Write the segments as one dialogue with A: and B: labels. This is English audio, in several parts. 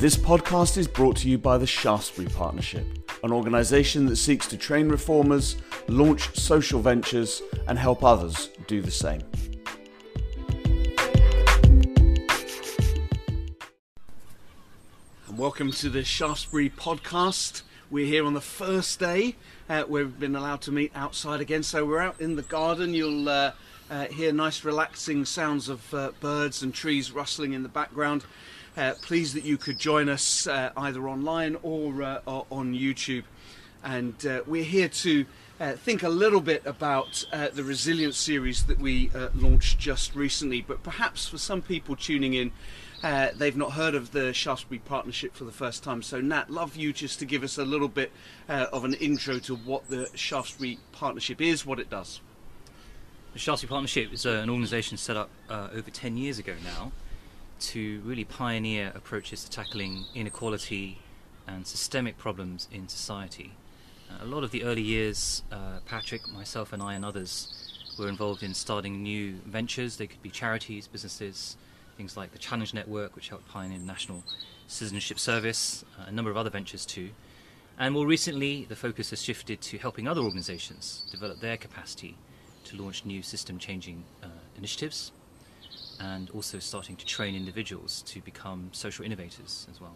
A: This podcast is brought to you by the Shaftesbury Partnership, an organisation that seeks to train reformers, launch social ventures, and help others do the same. And welcome to the Shaftesbury podcast. We're here on the first day. Uh, we've been allowed to meet outside again, so we're out in the garden. You'll uh, uh, hear nice, relaxing sounds of uh, birds and trees rustling in the background. Uh, pleased that you could join us uh, either online or, uh, or on YouTube. And we're here to think a little bit about the resilience series that we launched just recently. But perhaps for some people tuning in, uh, they've not heard of the Shaftesbury Partnership for the first time. So, Nat, love you just to give us a little bit uh, of an intro to what the Shaftesbury Partnership is, what it does.
B: The Shaftesbury Partnership is uh, an organisation set up over 10 years ago now to really pioneer approaches to tackling inequality and systemic problems in society. Uh, a lot of the early years, uh, Patrick, myself, and I, and others were involved in starting new ventures. They could be charities, businesses, things like the Challenge Network, which helped pioneer the National Citizenship Service, uh, a number of other ventures too. And more recently, the focus has shifted to helping other organisations develop their capacity to launch new system changing uh, initiatives and also starting to train individuals to become social innovators as well.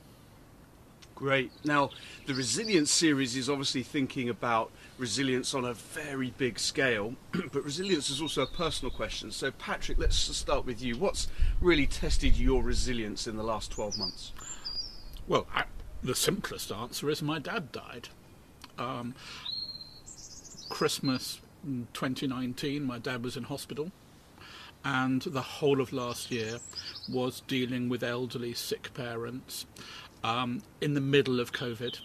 A: Great. Now, the resilience series is obviously thinking about resilience on a very big scale, but resilience is also a personal question. So, Patrick, let's start with you. What's really tested your resilience in the last 12 months?
C: Well, I, the simplest answer is my dad died. Um, Christmas 2019, my dad was in hospital, and the whole of last year was dealing with elderly, sick parents um, in the middle of COVID,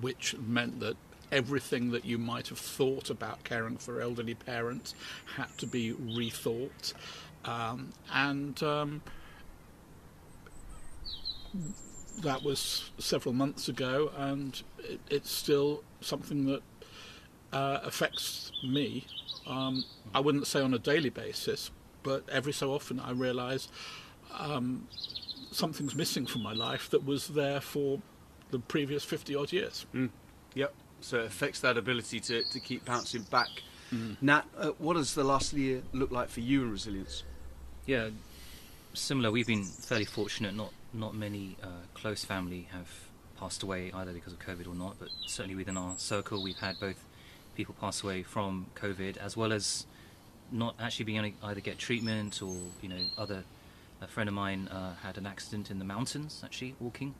C: which meant that everything that you might have thought about caring for elderly parents had to be rethought. Um, and um, that was several months ago, and it, it's still something that uh, affects me. Um, I wouldn't say on a daily basis, but every so often I realise um, something's missing from my life that was there for the previous 50 odd years.
A: Mm. Yep. So it affects that ability to, to keep bouncing back. Mm. Nat, uh, what does the last year look like for you in resilience?
B: Yeah, similar. We've been fairly fortunate. Not not many uh, close family have passed away either because of COVID or not, but certainly within our circle, we've had both people pass away from COVID as well as not actually being able to either get treatment or you know other. A friend of mine uh, had an accident in the mountains, actually walking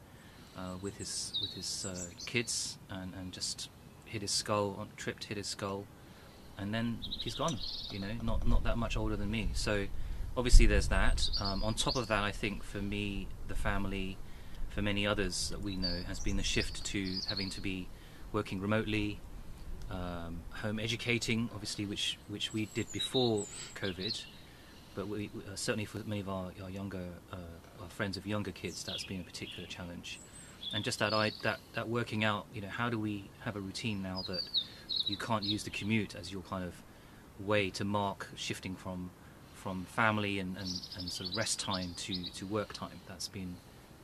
B: uh, with his with his uh, kids, and, and just hit his skull, tripped, hit his skull, and then he's gone. You know, not not that much older than me. So obviously there's that. Um, on top of that, I think for me, the family, for many others that we know, has been the shift to having to be working remotely, um, home educating, obviously, which which we did before COVID, but we, uh, certainly for many of our, our younger uh, our friends of younger kids, that's been a particular challenge. And just that I that that working out, you know, how do we have a routine now that you can't use the commute as your kind of way to mark shifting from from family and, and, and sort of rest time to, to work time. That's been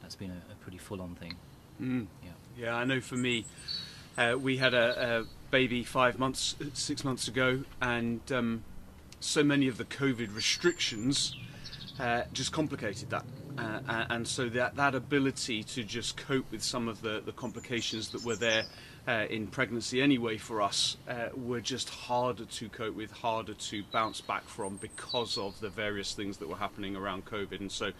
B: that's been a, a pretty full on thing.
A: Mm. Yeah, yeah. I know. For me, uh, we had a, a, baby five months, six months ago, and um, so many of the COVID restrictions uh, just complicated that. Uh, and so that, that ability to just cope with some of the, the complications that were there uh, in pregnancy anyway for us uh, were just harder to cope with, harder to bounce back from because of the various things that were happening around COVID. And so,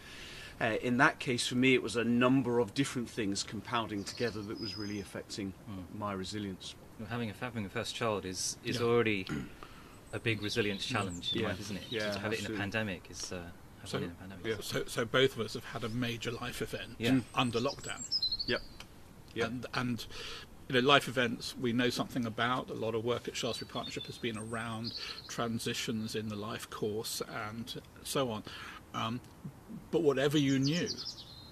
A: uh, in that case, for me, it was a number of different things compounding together that was really affecting mm. my resilience.
B: Well, having a having a first child is is yeah. already a big resilience challenge in
A: yeah.
B: life, isn't it?
A: Yeah,
B: to have
A: absolutely.
B: it in a pandemic is. Uh,
C: so, yeah. so, so both of us have had a major life event yeah. under lockdown.
A: Yep. Yep.
C: And, and you know, life events we know something about. A lot of work at Shaftesbury Partnership has been around transitions in the life course and so on. Um, but whatever you knew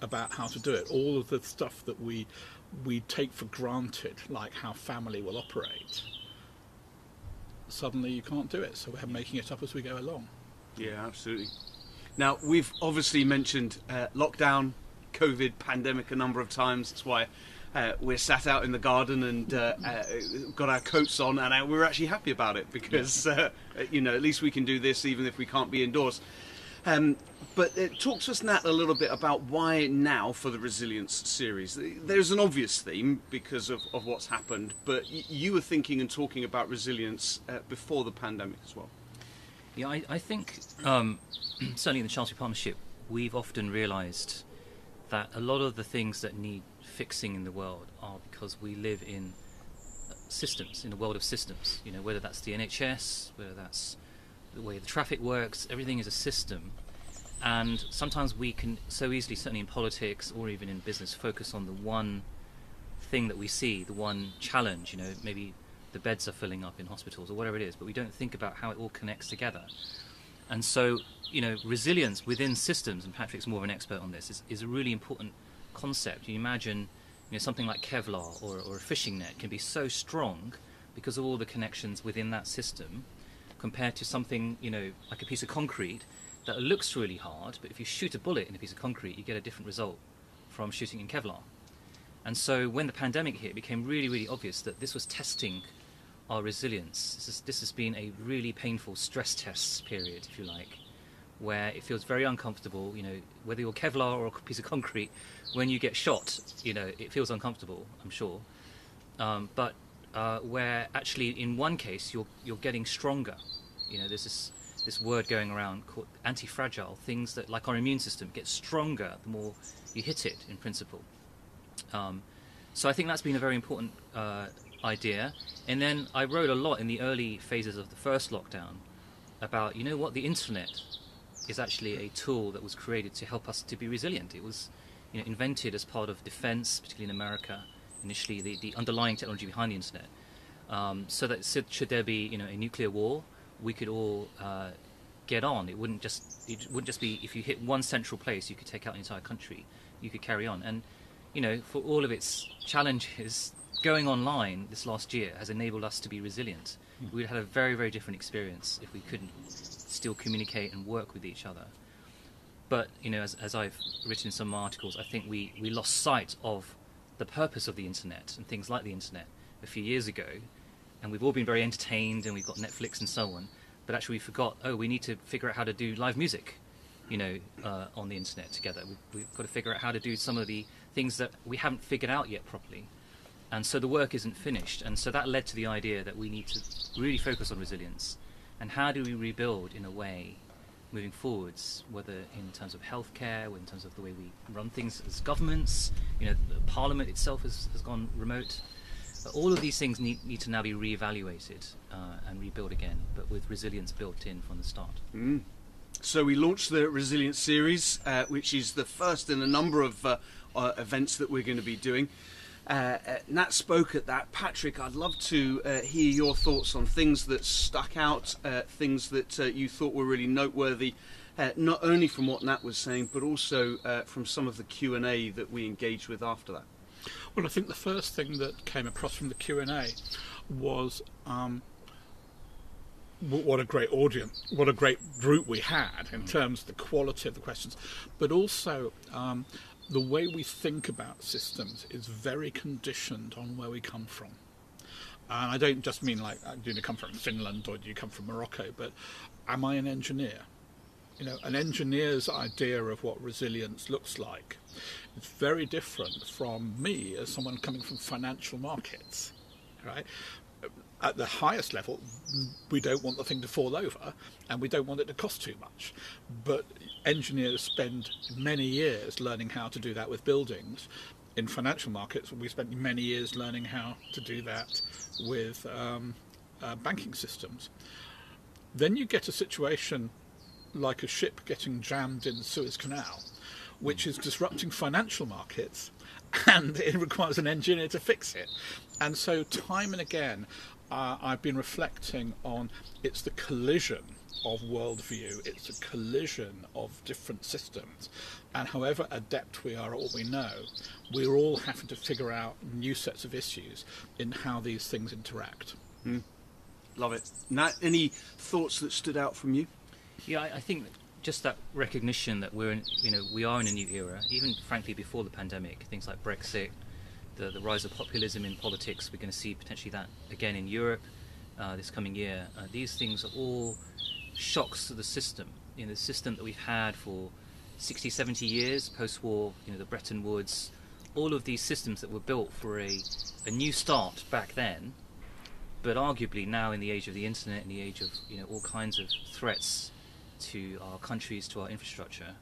C: about how to do it, all of the stuff that we we take for granted, like how family will operate, suddenly you can't do it. So we're making it up as we go along.
A: Yeah, absolutely. Now we've obviously mentioned uh, lockdown, COVID pandemic a number of times. That's why uh, we're sat out in the garden and uh, uh, got our coats on, and uh, we're actually happy about it because uh, you know at least we can do this even if we can't be indoors. Um, but uh, talk to us, Nat, a little bit about why now for the Resilience series. There's an obvious theme because of, of what's happened, but you were thinking and talking about resilience uh, before the pandemic as well.
B: Yeah, I, I think um, certainly in the Shaftesbury Partnership, we've often realised that a lot of the things that need fixing in the world are because we live in systems, in a world of systems. You know, whether that's the NHS, whether that's the way the traffic works, everything is a system. And sometimes we can so easily, certainly in politics or even in business, focus on the one thing that we see, the one challenge. You know, maybe the beds are filling up in hospitals or whatever it is, but we don't think about how it all connects together. And so, you know, resilience within systems, and Patrick's more of an expert on this, is, is a really important concept. You imagine, you know, something like Kevlar or, or a fishing net can be so strong because of all the connections within that system, compared to something, you know, like a piece of concrete that looks really hard, but if you shoot a bullet in a piece of concrete, you get a different result from shooting in Kevlar. And so when the pandemic hit, it became really, really obvious that this was testing our resilience. This, is, this has been a really painful stress test period, if you like, where it feels very uncomfortable. You know, whether you're Kevlar or a piece of concrete, when you get shot, you know, it feels uncomfortable. I'm sure, um, but uh, where actually in one case you're you're getting stronger. You know, there's this this word going around called anti-fragile. Things that, like our immune system, get stronger the more you hit it. In principle. Um, so I think that's been a very important uh, idea. And then I wrote a lot in the early phases of the first lockdown about, you know what, the internet is actually a tool that was created to help us to be resilient. It was you know, invented as part of defense, particularly in America, initially, the, the underlying technology behind the internet. Um, so that should, should there be you know, a nuclear war, we could all uh, get on. It wouldn't just it wouldn't just be if you hit one central place, you could take out an entire country. You could carry on. And you know, for all of its challenges, going online this last year has enabled us to be resilient. Mm. We'd had a very, very different experience if we couldn't still communicate and work with each other. But, you know, as, as I've written in some articles, I think we, we lost sight of the purpose of the internet and things like the internet a few years ago. And we've all been very entertained and we've got Netflix and so on. But actually, we forgot, oh, we need to figure out how to do live music, you know, uh, on the internet together. We've, we've got to figure out how to do some of the things that we haven't figured out yet properly. And so the work isn't finished. And so that led to the idea that we need to really focus on resilience. And how do we rebuild in a way moving forwards, whether in terms of healthcare, in terms of the way we run things as governments, you know, Parliament itself has, has gone remote. But all of these things need, need to now be re-evaluated uh, and rebuilt again, but with resilience built in from the start.
A: Mm. So we launched the Resilience series, uh, which is the first in a number of uh, uh events that we're going to be doing. Uh, uh, Nat spoke at that. Patrick, I'd love to uh, hear your thoughts on things that stuck out, uh, things that uh, you thought were really noteworthy, uh, not only from what Nat was saying, but also from some of the Q and A that we engaged with after that.
C: Well, I think the first thing that came across from the Q and A was. Um, what a great audience, what a great group we had in terms of the quality of the questions, but also um, the way we think about systems is very conditioned on where we come from. And I don't just mean like, uh, do you come from Finland or do you come from Morocco, but am I an engineer? You know, an engineer's idea of what resilience looks like is very different from me as someone coming from financial markets, right? at the highest level, we don't want the thing to fall over and we don't want it to cost too much. But engineers spend many years learning how to do that with buildings. In financial markets, we spent many years learning how to do that with um, uh, banking systems. Then you get a situation like a ship getting jammed in the Suez Canal, which is disrupting financial markets and it requires an engineer to fix it. And so, time and again, uh, I've been reflecting on it's the collision of worldview, it's a collision of different systems. And however adept we are at what we know, we're all having to figure out new sets of issues in how these things interact.
A: Mm. Love it. Nat, any thoughts that stood out from you?
B: Yeah, I, I think just that recognition that we're in, you know we are in a new era. Even frankly before the pandemic, things like Brexit, the the rise of populism in politics. We're going to see potentially that again in Europe uh, this coming year. Uh, these things are all shocks to the system. You know, the system that we've had for 60, 70 years post-war. You know, the Bretton Woods, all of these systems that were built for a a new start back then but arguably now in the age of the internet, in the age of you know all kinds of threats to our countries, to our infrastructure,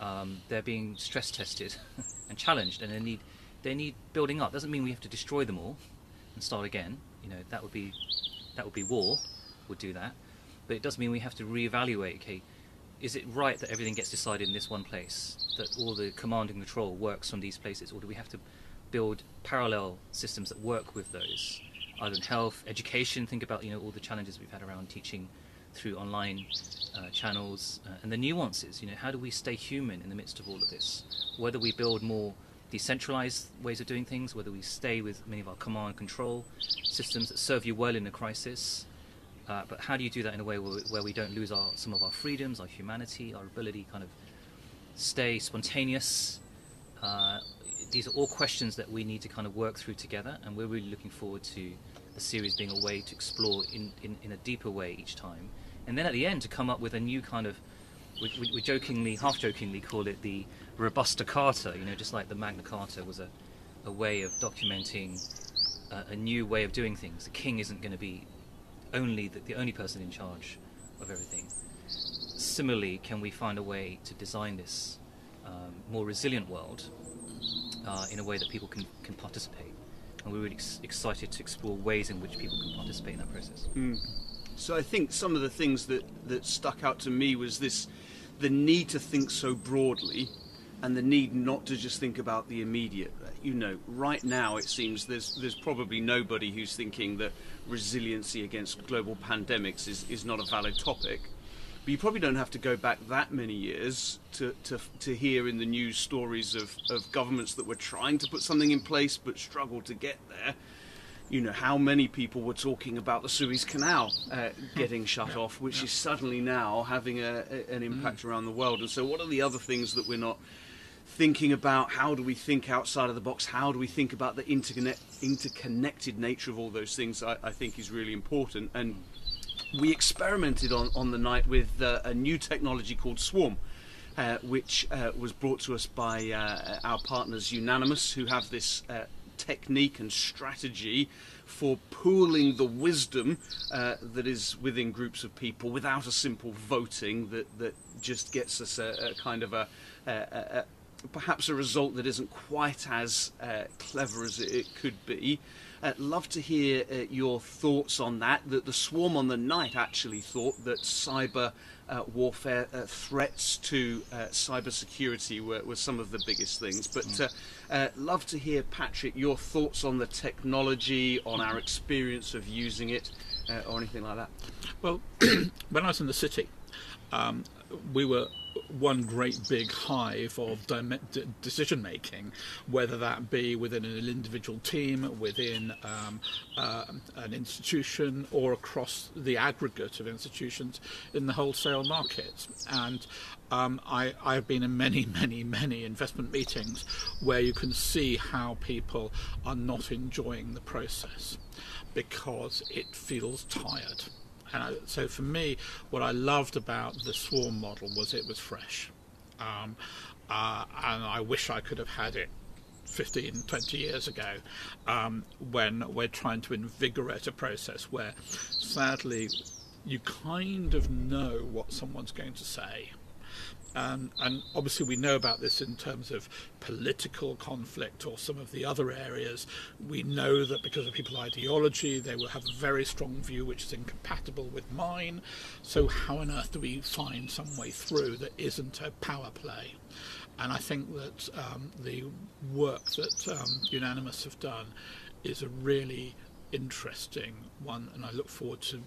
B: um, they're being stress tested and challenged, and they need they need building up. Doesn't mean we have to destroy them all and start again. You know that would be that would be war. Would do that, but it does mean we have to reevaluate. Okay, is it right that everything gets decided in this one place? That all the command and control works from these places, or do we have to build parallel systems that work with those? either in health, education. Think about you know all the challenges we've had around teaching through online uh, channels uh, and the nuances. You know, how do we stay human in the midst of all of this? Whether we build more decentralized ways of doing things, whether we stay with many of our command control systems that serve you well in a crisis. Uh, but how do you do that in a way where, where we don't lose our, some of our freedoms, our humanity, our ability kind of stay spontaneous? Uh, these are all questions that we need to kind of work through together, and we're really looking forward to the series being a way to explore in, in, in a deeper way each time. And then at the end, to come up with a new kind of, we, we, we jokingly, half jokingly call it the Robusta Carta, you know, just like the Magna Carta was a, a way of documenting a, a new way of doing things. The king isn't going to be only the, the only person in charge of everything. Similarly, can we find a way to design this um, more resilient world uh, in a way that people can, can participate? And we're really ex- excited to explore ways in which people can participate in that process.
A: So I think some of the things that, that stuck out to me was this the need to think so broadly and the need not to just think about the immediate. You know, right now it seems there's there's probably nobody who's thinking that resiliency against global pandemics is, is not a valid topic. But you probably don't have to go back that many years to, to, to hear in the news stories of, of governments that were trying to put something in place but struggled to get there. You know, how many people were talking about the Suez Canal uh, getting shut off, which is suddenly now having a, a, an impact around the world. And so, what are the other things that we're not thinking about? How do we think outside of the box? How do we think about the interconnect, interconnected nature of all those things? I, I think is really important. And we experimented on, on the night with uh, a new technology called Swarm, uh, which uh, was brought to us by uh, our partners Unanimous, who have this uh, technique and strategy for pooling the wisdom uh, that is within groups of people without a simple voting that, that just gets us a, a kind of a, a, a perhaps a result that isn't quite as uh, clever as it, could be. Uh, love to hear uh, your thoughts on that. That the swarm on the night actually thought that cyber uh, warfare uh, threats to uh, cyber security were, were some of the biggest things. But uh, uh, love to hear, Patrick, your thoughts on the technology, on our experience of using it, uh, or anything like that.
C: Well, when I was in the city, um, we were one great big hive of dim- d- decision making, whether that be within an individual team, within um, uh, an institution, or across the aggregate of institutions in the wholesale market. And um, I, I've been in many, many, many investment meetings where you can see how people are not enjoying the process because it feels tired. And I, so for me, what I loved about the swarm model was it was fresh. Um, uh, and I wish I could have had it 15, 20 years ago um, when we're trying to invigorate a process where sadly you kind of know what someone's going to say. And obviously, we know about this in terms of political conflict or some of the other areas. We know that because of people's ideology, they will have a very strong view which is incompatible with mine. So, how on earth do we find some way through that isn't a power play? And I think that um, the work that um, Unanimous have done is a really interesting one, and I look forward to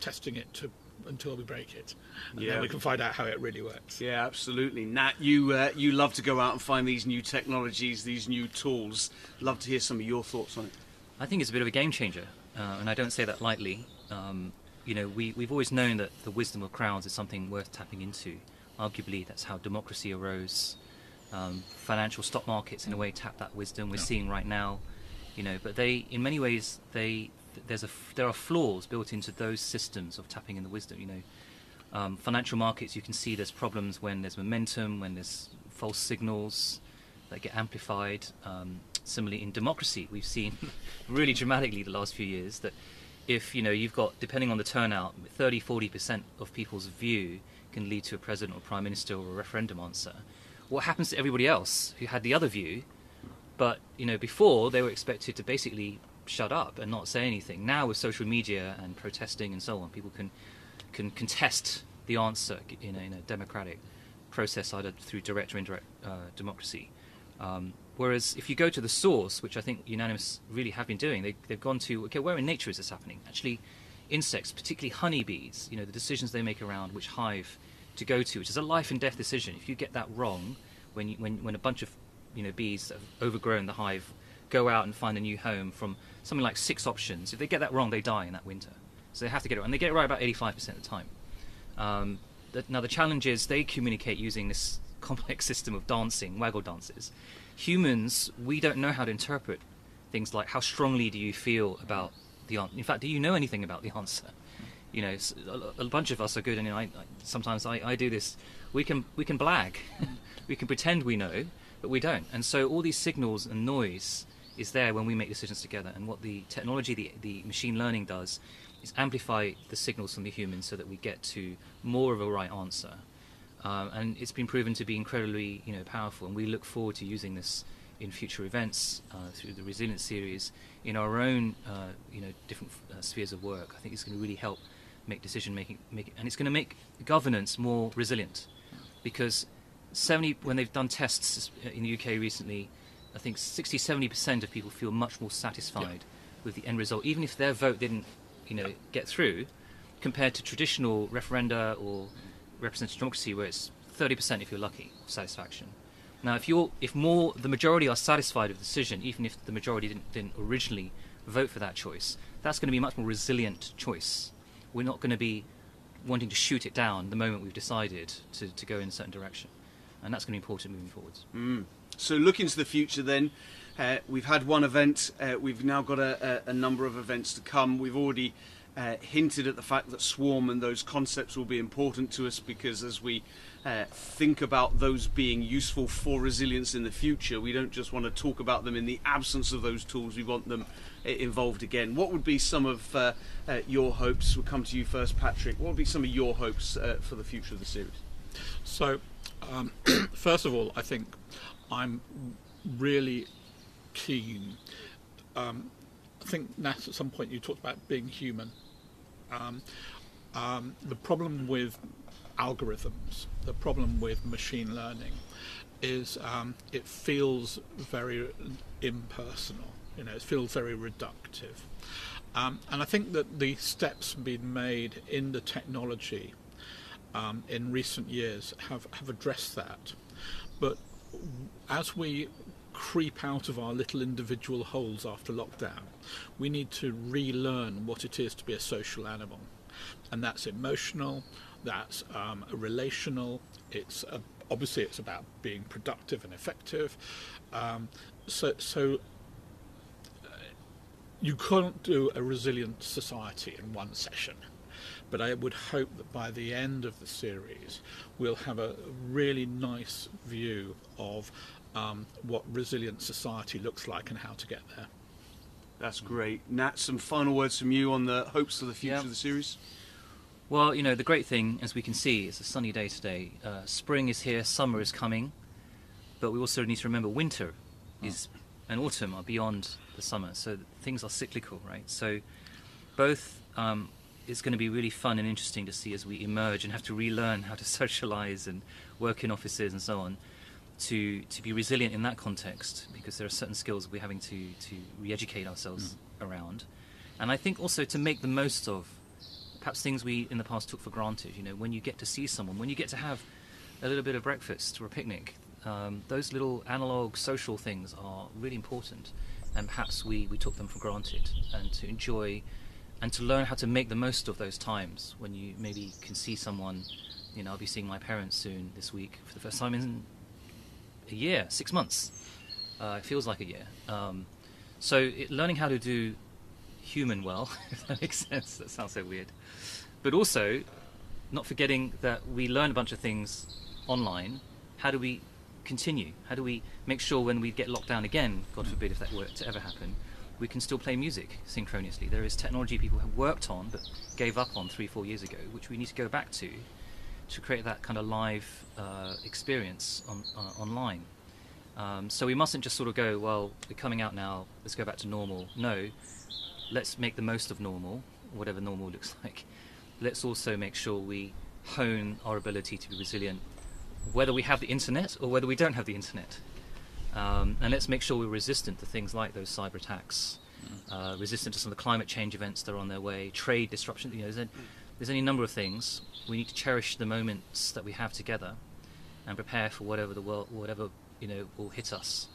C: testing it to until we break it, and
A: Yeah.
C: then we can find out how it really works.
A: Yeah, absolutely. Nat, you uh, you love to go out and find these new technologies, these new tools. Love to hear some of your thoughts on it.
B: I think it's a bit of a game changer, uh, and I don't say that lightly. Um, you know, we, we've always known that the wisdom of crowds is something worth tapping into. Arguably, that's how democracy arose. Um, financial stock markets, in a way, tap that wisdom. We're
C: Yeah.
B: seeing right now, you know. But they, in many ways, they there's a there are flaws built into those systems of tapping in the wisdom. You know, um, financial markets, you can see there's problems when there's momentum, when there's false signals that get amplified. Um, similarly, in democracy, we've seen really dramatically the last few years that if you know you've got depending on the turnout 30 40% of people's view can lead to a president or prime minister or a referendum answer what happens to everybody else who had the other view but you know before they were expected to basically shut up and not say anything now with social media and protesting and so on people can can contest the answer in a, in a democratic process either through direct or indirect uh, democracy um, whereas if you go to the source, which I think unanimous really have been doing, they, they've gone to okay, where in nature is this happening? Actually, insects, particularly honeybees, you know, the decisions they make around which hive to go to, which is a life and death decision. If you get that wrong, when you, when when a bunch of you know bees that have overgrown the hive go out and find a new home from something like six options, if they get that wrong, they die in that winter. So they have to get it right, and they get it right about 85% of the time. Um, the, now the challenge is they communicate using this complex system of dancing, waggle dances. Humans, we don't know how to interpret things like how strongly do you feel about the answer. In fact, do you know anything about the answer? You know, a bunch of us are good, and you know, I, sometimes I, I do this. We can we can blag, we can pretend we know, but we don't. And so all these signals and noise is there when we make decisions together. And what the technology, the, the machine learning does, is amplify the signals from the humans so that we get to more of a right answer. Um, and it's been proven to be incredibly, you know, powerful. And we look forward to using this in future events uh, through the resilience series in our own, uh, you know, different uh, spheres of work. I think it's going to really help make decision making, make, and it's going to make governance more resilient, because 70 when they've done tests in the UK recently, I think 60, 70 percent of people feel much more satisfied with the end result, even if their vote didn't, you know, get through, compared to traditional referenda or representative democracy, where it's 30 percent if you're lucky satisfaction. Now, if you're, if more, the majority are satisfied with the decision, even if the majority didn't, didn't originally vote for that choice, that's going to be a much more resilient choice. We're not going to be wanting to shoot it down the moment we've decided to, to go in a certain direction, and that's going to be important moving forwards.
A: Mm. So looking to the future, then uh, we've had one event. Uh, we've now got a, a, number of events to come. We've already uh, hinted at the fact that swarm and those concepts will be important to us because as we uh, think about those being useful for resilience in the future, we don't just want to talk about them in the absence of those tools. We want them uh, involved again. What would be some of uh, your hopes? We'll come to you first, Patrick. What would be some of your hopes for the future of the series?
C: So, um, first of all, I think I'm really keen. Um, I think Nat, at some point you talked about being human. Um, um, the problem with algorithms, the problem with machine learning, is um, it feels very impersonal. You know, it feels very reductive. Um, and I think that the steps being made in the technology um, in recent years have, have addressed that. But as we creep out of our little individual holes after lockdown, we need to relearn what it is to be a social animal. And that's emotional, that's um, relational, it's obviously it's about being productive and effective. Um, so, so uh, you can't do a resilient society in one session but I would hope that by the end of the series we'll have a really nice view of um, what resilient society looks like and how to get there.
A: That's great. Nat, some final words from you on the hopes for the future
B: Yeah.
A: of the series?
B: Well, you know, the great thing, as we can see, it's a sunny day today. Uh, spring is here, summer is coming, but we also need to remember winter is and autumn are beyond the summer, so things are cyclical, right? So both um, it's going to be really fun and interesting to see as we emerge and have to relearn how to socialize and work in offices and so on to to be resilient in that context because there are certain skills we're having to to re-educate ourselves around. And I think also to make the most of perhaps things we in the past took for granted you know when you get to see someone when you get to have a little bit of breakfast or a picnic um, those little analog social things are really important. And perhaps we, we took them for granted. And to enjoy and to learn how to make the most of those times when you maybe can see someone You know, I'll be seeing my parents soon this week for the first time in a year, six months. Uh, it feels like a year. Um, so it, learning how to do human well, if that makes sense. That sounds so weird. But also, not forgetting that we learn a bunch of things online. How do we continue? How do we make sure when we get locked down again, God forbid if that were to ever happen, we can still play music synchronously? There is technology people have worked on but gave up on three, four years ago, which we need to go back to to create that kind of live uh, experience on, uh, online. Um, so we mustn't just sort of go, well, we're coming out now, let's go back to normal. No, let's make the most of normal, whatever normal looks like. Let's also make sure we hone our ability to be resilient, whether we have the internet or whether we don't have the internet. Um, and let's make sure we're resistant to things like those cyber attacks, uh, resistant to some of the climate change events that are on their way, trade disruption. You know, there's, a, there's any number of things. We need to cherish the moments that we have together, and prepare for whatever the world, whatever you know, will hit us,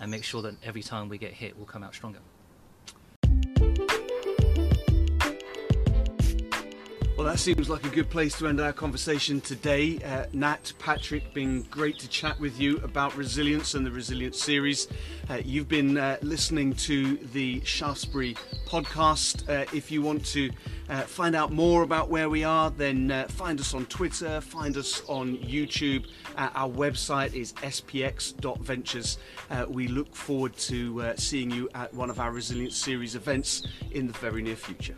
B: and make sure that every time we get hit, we'll come out stronger.
A: Well, that seems like a good place to end our conversation today. Uh, Nat, Patrick, been great to chat with you about resilience and the Resilience series. Uh, you've been uh, listening to the Shaftesbury podcast. Uh, if you want to uh, find out more about where we are, then uh, find us on Twitter, find us on YouTube. our website is spx.ventures. we look forward to seeing you at one of our Resilience series events in the very near future.